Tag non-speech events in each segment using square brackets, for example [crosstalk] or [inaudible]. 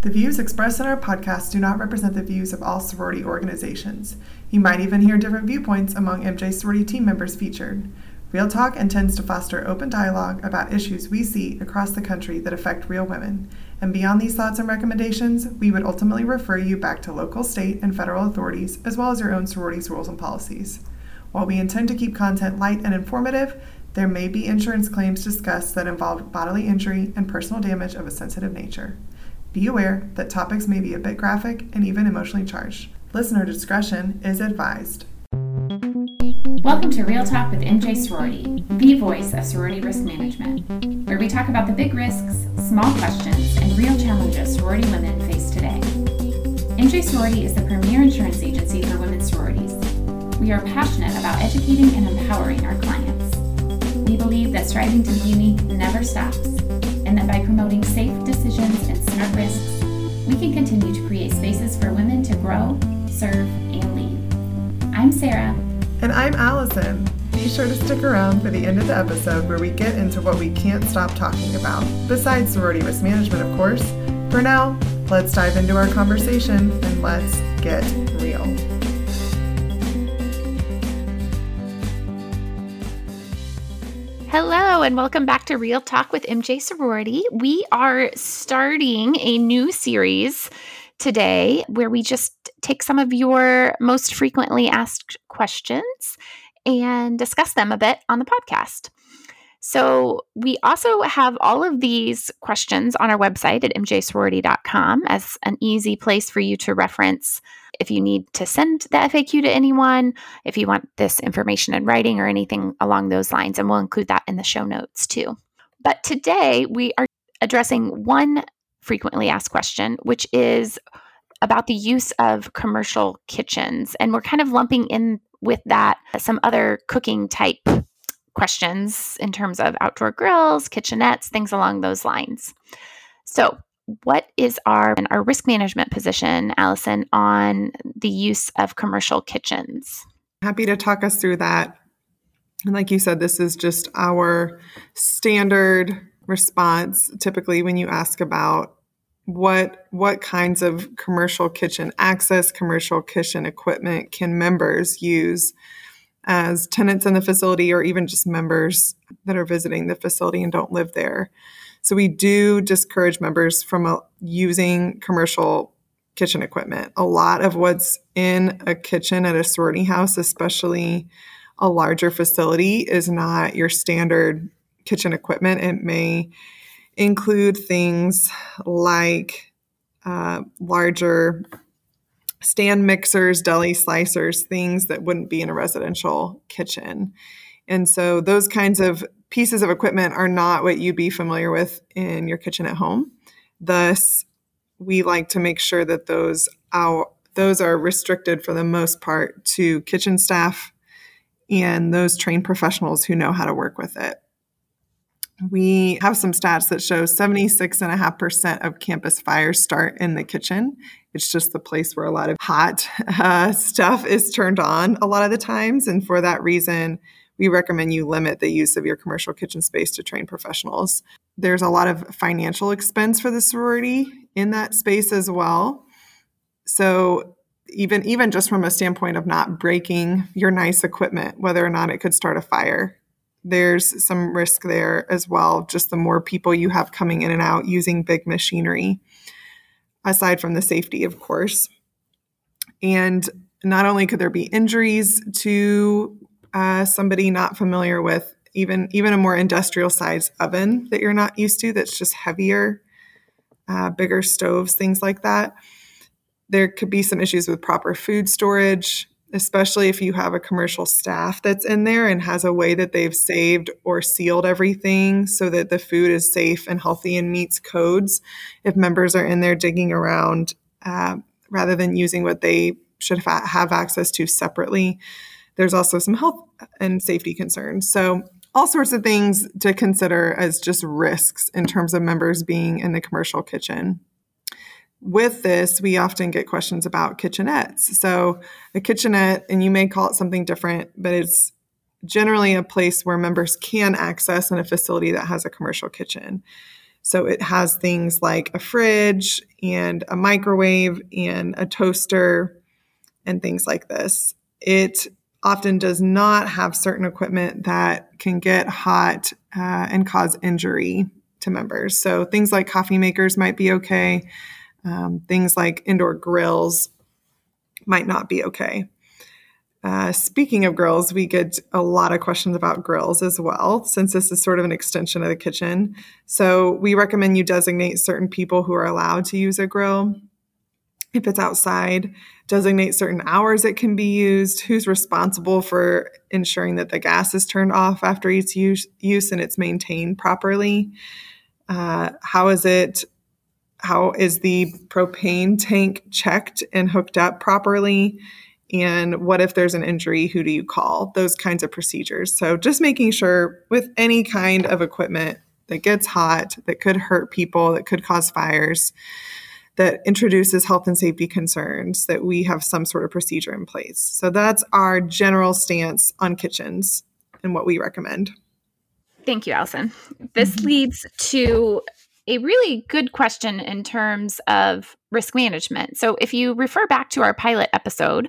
The views expressed in our podcast do not represent the views of all sorority organizations. You might even hear different viewpoints among MJ sorority team members featured. Real Talk intends to foster open dialogue about issues we see across the country that affect real women. And beyond these thoughts and recommendations, we would ultimately refer you back to local, state, and federal authorities, as well as your own sorority's rules and policies. While we intend to keep content light and informative, there may be insurance claims discussed that involve bodily injury and personal damage of a sensitive nature. Be aware that topics may be a bit graphic and even emotionally charged. Listener discretion is advised. Welcome to Real Talk with MJ Sorority, the voice of sorority risk management, where we talk about the big risks, small questions, and real challenges sorority women face today. MJ Sorority is the premier insurance agency for women's sororities. We are passionate about educating and empowering our clients. We believe that striving to be unique never stops by promoting safe decisions and smart risks, we can continue to create spaces for women to grow, serve, and lead. I'm Sarah. And I'm Allison. Be sure to stick around for the end of the episode where we get into what we can't stop talking about, besides sorority risk management, of course. For now, let's dive into our conversation and let's get real. Hello, and welcome back to Real Talk with MJ Sorority. We are starting a new series today where we just take some of your most frequently asked questions and discuss them a bit on the podcast. So, we also have all of these questions on our website at mjsorority.com as an easy place for you to reference if you need to send the FAQ to anyone, if you want this information in writing or anything along those lines, and we'll include that in the show notes too. But today we are addressing one frequently asked question, which is about the use of commercial kitchens. And we're kind of lumping in with that some other cooking type questions in terms of outdoor grills, kitchenettes, things along those lines. So, what is our our risk management position, Allison, on the use of commercial kitchens? Happy to talk us through that. And like you said, this is just our standard response typically when you ask about what what kinds of commercial kitchen access, commercial kitchen equipment can members use as tenants in the facility or even just members that are visiting the facility and don't live there. So we do discourage members from uh, using commercial kitchen equipment. A lot of what's in a kitchen at a sorority house, especially a larger facility, is not your standard kitchen equipment. It may include things like uh, larger stand mixers, deli slicers, things that wouldn't be in a residential kitchen. And so those kinds of pieces of equipment are not what you'd be familiar with in your kitchen at home. Thus, we like to make sure that those our, those are restricted for the most part to kitchen staff and those trained professionals who know how to work with it. We have some stats that show 76.5% of campus fires start in the kitchen. It's just the place where a lot of hot [laughs] uh, stuff is turned on a lot of the times. And for that reason, we recommend you limit the use of your commercial kitchen space to trained professionals. There's a lot of financial expense for the sorority in that space as well. So even even just from a standpoint of not breaking your nice equipment, whether or not it could start a fire, there's some risk there as well. Just the more people you have coming in and out using big machinery, aside from the safety, of course. And not only could there be injuries to uh, somebody not familiar with even even a more industrial size oven that you're not used to that's just heavier uh, bigger stoves things like that there could be some issues with proper food storage especially if you have a commercial staff that's in there and has a way that they've saved or sealed everything so that the food is safe and healthy and meets codes. If members are in there digging around uh, rather than using what they should have access to separately there's also some health and safety concerns. So, all sorts of things to consider as just risks in terms of members being in the commercial kitchen. With this, we often get questions about kitchenettes. So, a kitchenette, and you may call it something different, but it's generally a place where members can access in a facility that has a commercial kitchen. So it has things like a fridge and a microwave and a toaster and things like this. It often does not have certain equipment that can get hot uh, and cause injury to members. So things like coffee makers might be okay. Um, things like indoor grills might not be okay. Uh, speaking of grills, we get a lot of questions about grills as well, since this is sort of an extension of the kitchen. So we recommend you designate certain people who are allowed to use a grill. If it's outside, designate certain hours it can be used, who's responsible for ensuring that the gas is turned off after its use, use and it's maintained properly. Uh, how is it? How is the propane tank checked and hooked up properly? And what if there's an injury? Who do you call? Those kinds of procedures. So, just making sure with any kind of equipment that gets hot, that could hurt people, that could cause fires, that introduces health and safety concerns, that we have some sort of procedure in place. So, that's our general stance on kitchens and what we recommend. Thank you, Allison. This mm-hmm. leads to a really good question in terms of risk management. So, if you refer back to our pilot episode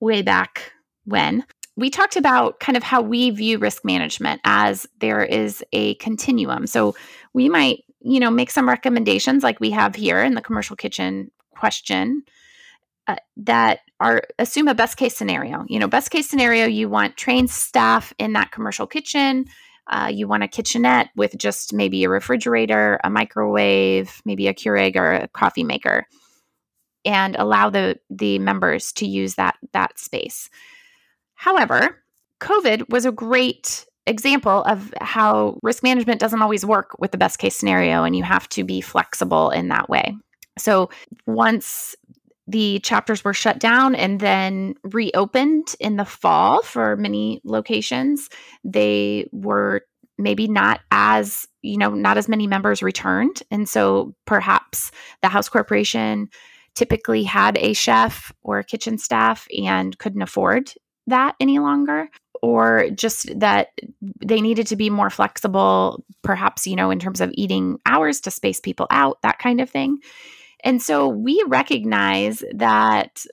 way back when, we talked about kind of how we view risk management as there is a continuum. So, we might, you know, make some recommendations like we have here in the commercial kitchen question uh, that are assume a best case scenario. You know, best case scenario, you want trained staff in that commercial kitchen uh, you want a kitchenette with just maybe a refrigerator, a microwave, maybe a Keurig or a coffee maker, and allow the the members to use that that space. However, COVID was a great example of how risk management doesn't always work with the best case scenario, and you have to be flexible in that way. So once the chapters were shut down and then reopened in the fall for many locations. They were maybe not as, you know, not as many members returned. And so perhaps the House Corporation typically had a chef or a kitchen staff and couldn't afford that any longer or just that they needed to be more flexible perhaps you know in terms of eating hours to space people out that kind of thing and so we recognize that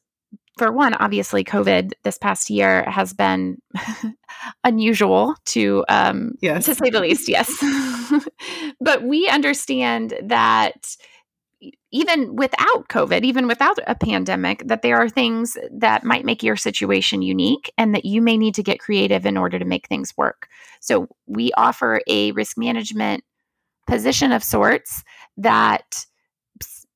for one, obviously, COVID this past year has been [laughs] unusual to, um, yes. to say the least. Yes, [laughs] but we understand that even without COVID, even without a pandemic, that there are things that might make your situation unique, and that you may need to get creative in order to make things work. So we offer a risk management position of sorts that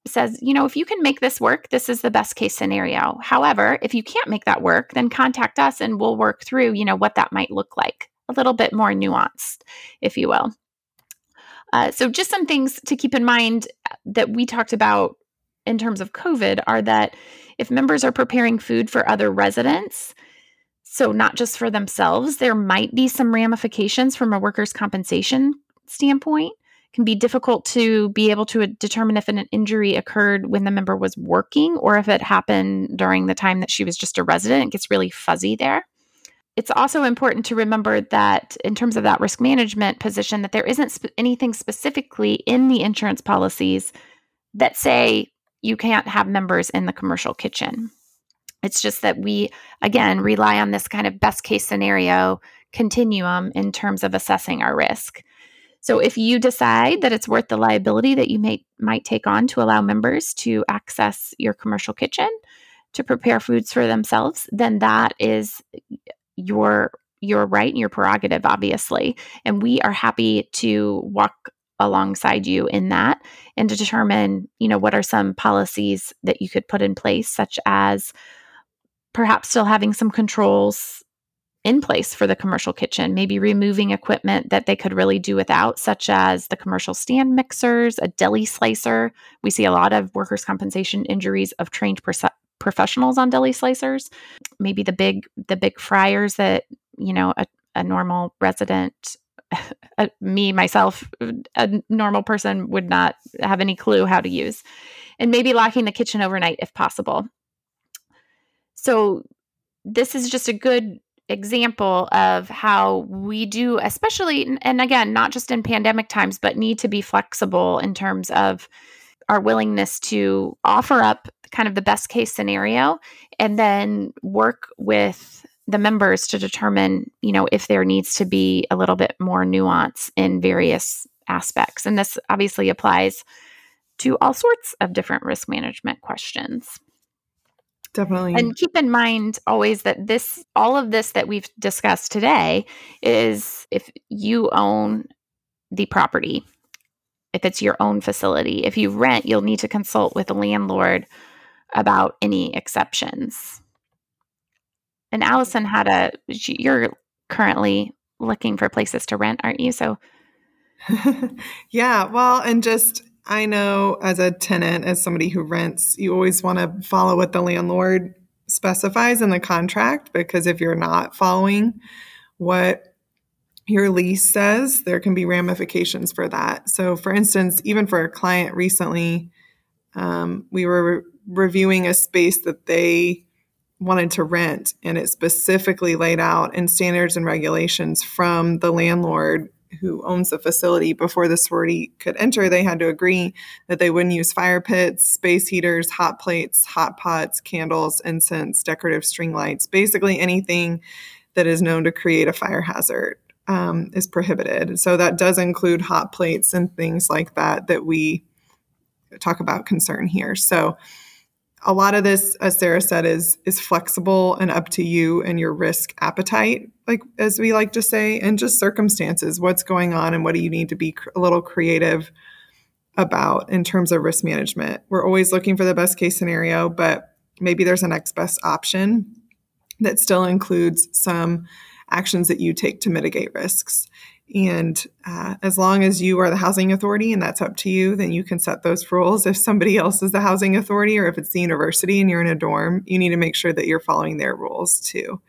says, you know, if you can make this work, this is the best case scenario. However, if you can't make that work, then contact us and we'll work through, you know, what that might look like. A little bit more nuanced, if you will. Uh, so, just some things to keep in mind that we talked about in terms of COVID are that if members are preparing food for other residents, so not just for themselves, there might be some ramifications from a workers' compensation standpoint can be difficult to be able to determine if an injury occurred when the member was working or if it happened during the time that she was just a resident. It gets really fuzzy there. It's also important to remember that in terms of that risk management position that there isn't sp- anything specifically in the insurance policies that say you can't have members in the commercial kitchen. It's just that we again rely on this kind of best case scenario continuum in terms of assessing our risk. So if you decide that it's worth the liability that you may might take on to allow members to access your commercial kitchen to prepare foods for themselves, then that is your your right and your prerogative obviously. And we are happy to walk alongside you in that and to determine, you know, what are some policies that you could put in place such as perhaps still having some controls in place for the commercial kitchen, maybe removing equipment that they could really do without, such as the commercial stand mixers, a deli slicer. We see a lot of workers' compensation injuries of trained professionals on deli slicers. Maybe the big the big fryers that you know a, a normal resident. [laughs] me myself a normal person would not have any clue how to use and maybe locking the kitchen overnight if possible so this is just a good example of how we do, especially, and again, not just in pandemic times, but need to be flexible in terms of our willingness to offer up kind of the best case scenario and then work with the members to determine, you know, if there needs to be a little bit more nuance in various aspects. And this obviously applies to all sorts of different risk management questions. Definitely. And keep in mind always that this, all of this that we've discussed today is if you own the property, if it's your own facility. If you rent, you'll need to consult with the landlord about any exceptions. And Allison had a, you're currently looking for places to rent, aren't you? So, [laughs] yeah, well, and just I know as a tenant, as somebody who rents, you always want to follow what the landlord specifies in the contract because if you're not following what your lease says, there can be ramifications for that. So, for instance, even for a client recently, um, we were re- reviewing a space that they wanted to rent, and it specifically laid out in standards and regulations from the landlord who owns the facility before the sorority could enter, they had to agree that they wouldn't use fire pits, space heaters, hot plates, hot pots, candles, incense, decorative string lights, basically anything that is known to create a fire hazard um, is prohibited. So that does include hot plates and things like that that we talk about concern here. So a lot of this, as Sarah said, is is flexible and up to you and your risk appetite, like as we like to say, and just circumstances, what's going on, and what do you need to be a little creative about in terms of risk management. We're always looking for the best case scenario, but maybe there's a next best option that still includes some actions that you take to mitigate risks. And uh, as long as you are the housing authority and that's up to you, then you can set those rules. If somebody else is the housing authority or if it's the university and you're in a dorm, you need to make sure that you're following their rules too,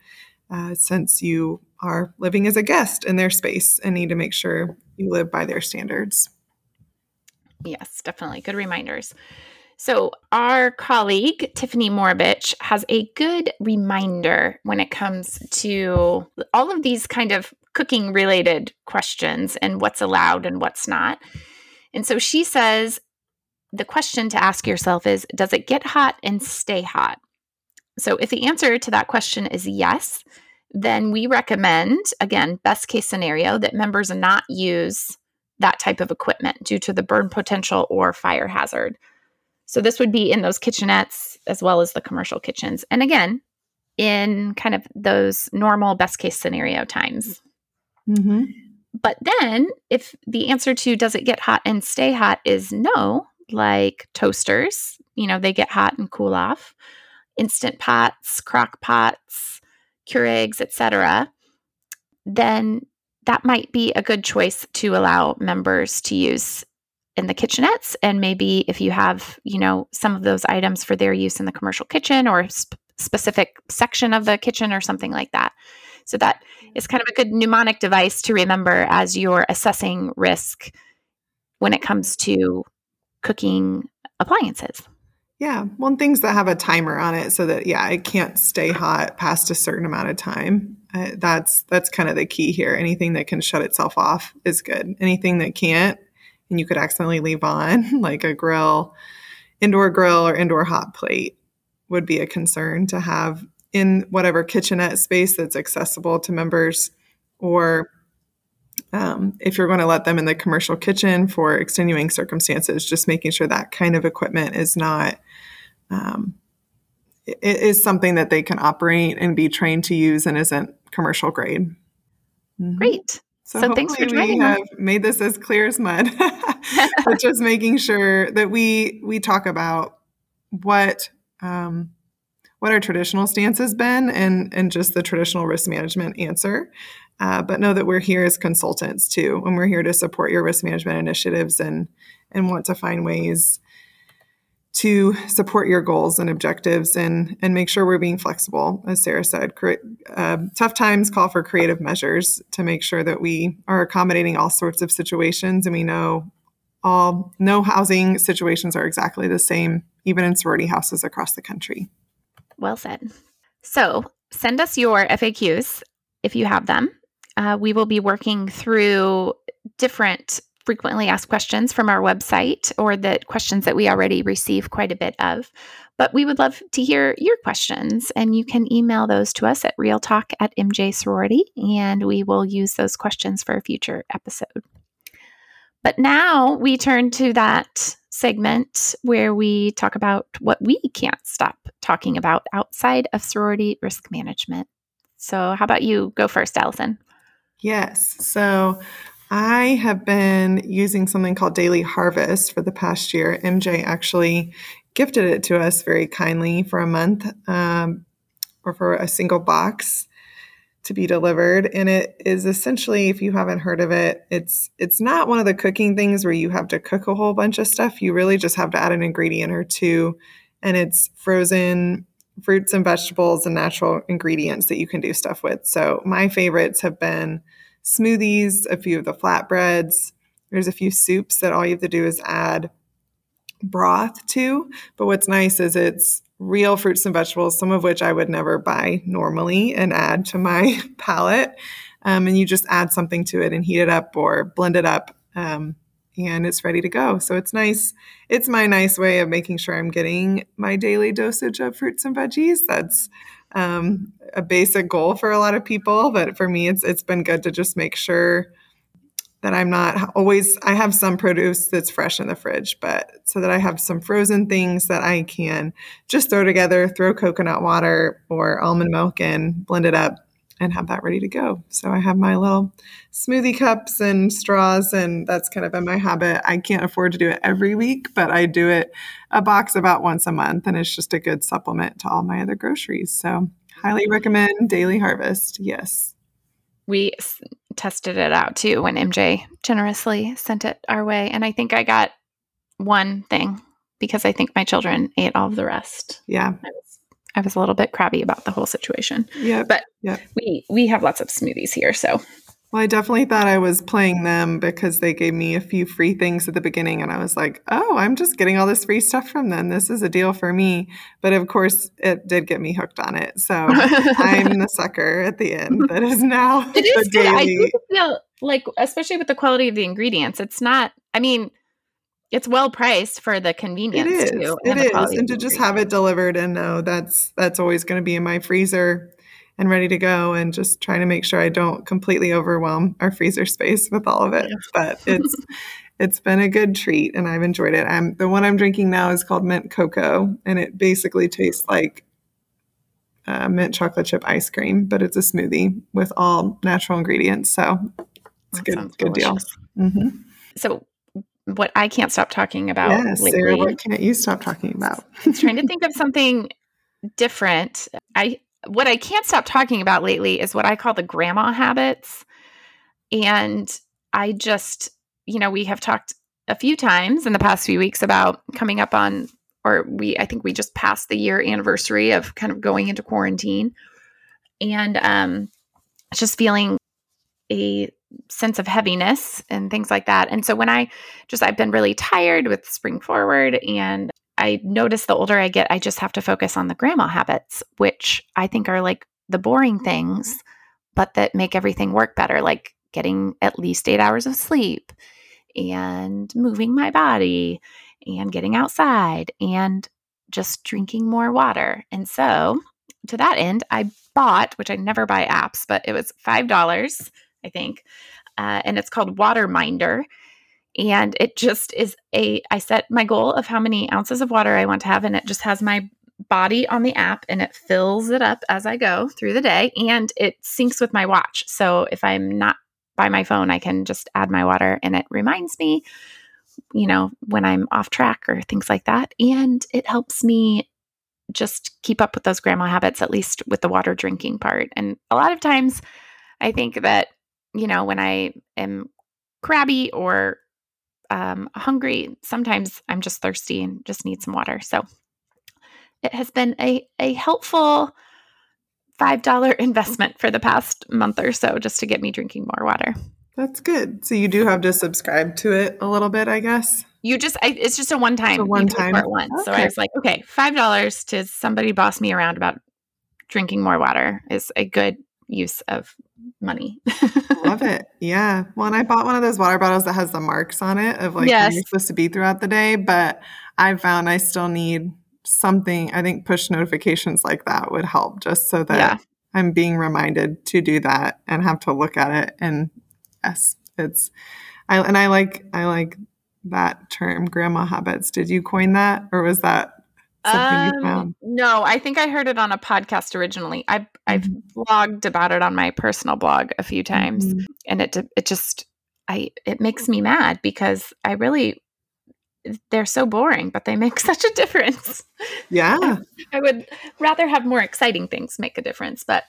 uh, since you are living as a guest in their space and need to make sure you live by their standards. Yes, definitely. Good reminders. So, our colleague, Tiffany Moravich, has a good reminder when it comes to all of these kind of cooking related questions and what's allowed and what's not. And so she says the question to ask yourself is Does it get hot and stay hot? So, if the answer to that question is yes, then we recommend, again, best case scenario, that members not use that type of equipment due to the burn potential or fire hazard. So this would be in those kitchenettes as well as the commercial kitchens. And again, in kind of those normal best case scenario times. Mm-hmm. But then, if the answer to does it get hot and stay hot is no, like toasters, you know, they get hot and cool off, instant pots, crock pots, Keurigs, etc., then that might be a good choice to allow members to use in the kitchenettes and maybe if you have you know some of those items for their use in the commercial kitchen or sp- specific section of the kitchen or something like that so that is kind of a good mnemonic device to remember as you're assessing risk when it comes to cooking appliances. Yeah one things that have a timer on it so that yeah it can't stay hot past a certain amount of time. Uh, that's that's kind of the key here. Anything that can shut itself off is good. Anything that can't and you could accidentally leave on, [laughs] like a grill, indoor grill or indoor hot plate would be a concern to have in whatever kitchenette space that's accessible to members or um, if you're going to let them in the commercial kitchen for extenuating circumstances, just making sure that kind of equipment is not um, is something that they can operate and be trained to use and isn't commercial grade. Mm-hmm. Great. So, so thanks for joining. We have made this as clear as mud, [laughs] but just making sure that we we talk about what um, what our traditional stance has been and and just the traditional risk management answer. Uh, but know that we're here as consultants too, and we're here to support your risk management initiatives and and want to find ways to support your goals and objectives and and make sure we're being flexible as sarah said Cre- uh, tough times call for creative measures to make sure that we are accommodating all sorts of situations and we know all no housing situations are exactly the same even in sorority houses across the country well said so send us your FAQs if you have them. Uh, we will be working through different frequently asked questions from our website or the questions that we already receive quite a bit of. But we would love to hear your questions, and you can email those to us at realtalk at MJ Sorority, and we will use those questions for a future episode. But now we turn to that segment where we talk about what we can't stop talking about outside of sorority risk management. So, how about you go first, Allison? Yes. So, I have been using something called Daily Harvest for the past year. MJ actually gifted it to us very kindly for a month um, or for a single box to be delivered. And it is essentially if you haven't heard of it it's it's not one of the cooking things where you have to cook a whole bunch of stuff. You really just have to add an ingredient or two. And it's frozen fruits and vegetables and natural ingredients that you can do stuff with. So my favorites have been smoothies a few of the flatbreads. There's a few soups that all you have to do is add broth to. But what's nice is it's real fruits and vegetables, some of which I would never buy normally and add to my [laughs] palate. Um, and you just add something to it and heat it up or blend it up. Um, and it's ready to go. So it's nice. It's my nice way of making sure I'm getting my daily dosage of fruits and veggies. That's um, a basic goal for a lot of people, but for me, it's it's been good to just make sure that I'm not always, I have some produce that's fresh in the fridge, but so that I have some frozen things that I can just throw together, throw coconut water or almond milk in, blend it up, and have that ready to go. So I have my little smoothie cups and straws, and that's kind of been my habit. I can't afford to do it every week, but I do it a box about once a month, and it's just a good supplement to all my other groceries. So highly recommend Daily Harvest. Yes we tested it out too when MJ generously sent it our way. And I think I got one thing because I think my children ate all of the rest. Yeah. I was, I was a little bit crabby about the whole situation. Yeah. But yep. we we have lots of smoothies here. So well, I definitely thought I was playing them because they gave me a few free things at the beginning. And I was like, oh, I'm just getting all this free stuff from them. This is a deal for me. But of course, it did get me hooked on it. So I'm the [laughs] sucker at the end that is now. It [laughs] is good. I do feel like, especially with the quality of the ingredients, it's not, I mean, it's well priced for the convenience it is. too. It is. And to just have it delivered and know that's that's always going to be in my freezer and ready to go and just trying to make sure I don't completely overwhelm our freezer space with all of it. Yeah. But it's [laughs] it's been a good treat and I've enjoyed it. I'm the one I'm drinking now is called mint cocoa and it basically tastes like uh, mint chocolate chip ice cream, but it's a smoothie with all natural ingredients. So it's that good good delicious. deal. Mm-hmm. So what I can't stop talking about yes, lately, Sarah, what can't you stop talking about? I was trying to [laughs] think of something different. I what I can't stop talking about lately is what I call the grandma habits. And I just, you know, we have talked a few times in the past few weeks about coming up on, or we, I think we just passed the year anniversary of kind of going into quarantine and um, just feeling a sense of heaviness and things like that. And so when I just, I've been really tired with spring forward and I notice the older I get, I just have to focus on the grandma habits, which I think are like the boring things, but that make everything work better, like getting at least eight hours of sleep and moving my body and getting outside and just drinking more water. And so, to that end, I bought, which I never buy apps, but it was $5, I think, uh, and it's called Water Minder and it just is a i set my goal of how many ounces of water i want to have and it just has my body on the app and it fills it up as i go through the day and it syncs with my watch. So if i'm not by my phone i can just add my water and it reminds me you know when i'm off track or things like that. And it helps me just keep up with those grandma habits at least with the water drinking part. And a lot of times i think that you know when i am crabby or um, hungry, sometimes I'm just thirsty and just need some water. So it has been a, a helpful $5 investment for the past month or so just to get me drinking more water. That's good. So you do have to subscribe to it a little bit, I guess. You just, I, it's just a one time, one time one. Okay. So I was like, okay, five dollars to somebody boss me around about drinking more water is a good use of money. Love it. Yeah. Well, and I bought one of those water bottles that has the marks on it of like yes. where you're supposed to be throughout the day, but I found I still need something. I think push notifications like that would help just so that yeah. I'm being reminded to do that and have to look at it. And yes, it's I and I like I like that term grandma habits. Did you coin that or was that um, no, I think I heard it on a podcast originally. I've I've mm-hmm. blogged about it on my personal blog a few times, mm-hmm. and it it just I it makes me mad because I really they're so boring, but they make [laughs] such a difference. Yeah, [laughs] I would rather have more exciting things make a difference, but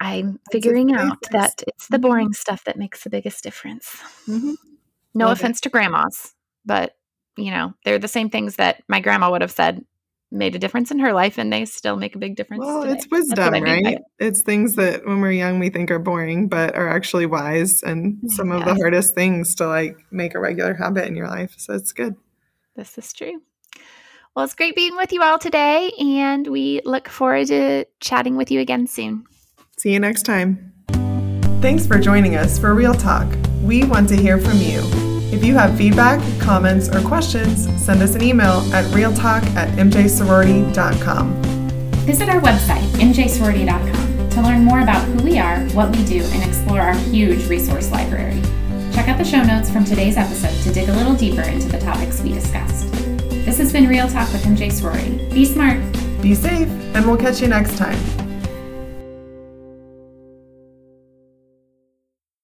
I'm figuring out that it's the boring mm-hmm. stuff that makes the biggest difference. Mm-hmm. No Love offense it. to grandmas, but you know, they're the same things that my grandma would have said made a difference in her life and they still make a big difference. Well, today. it's wisdom, I mean right? It's things that when we're young we think are boring but are actually wise and mm-hmm. some of the hardest things to like make a regular habit in your life. So it's good. This is true. Well, it's great being with you all today and we look forward to chatting with you again soon. See you next time. Thanks for joining us for Real Talk. We want to hear from you. If you have feedback, comments, or questions, send us an email at realtalk at mjsorority.com. Visit our website, mjsorority.com, to learn more about who we are, what we do, and explore our huge resource library. Check out the show notes from today's episode to dig a little deeper into the topics we discussed. This has been Real Talk with MJ Sorority. Be smart, be safe, and we'll catch you next time.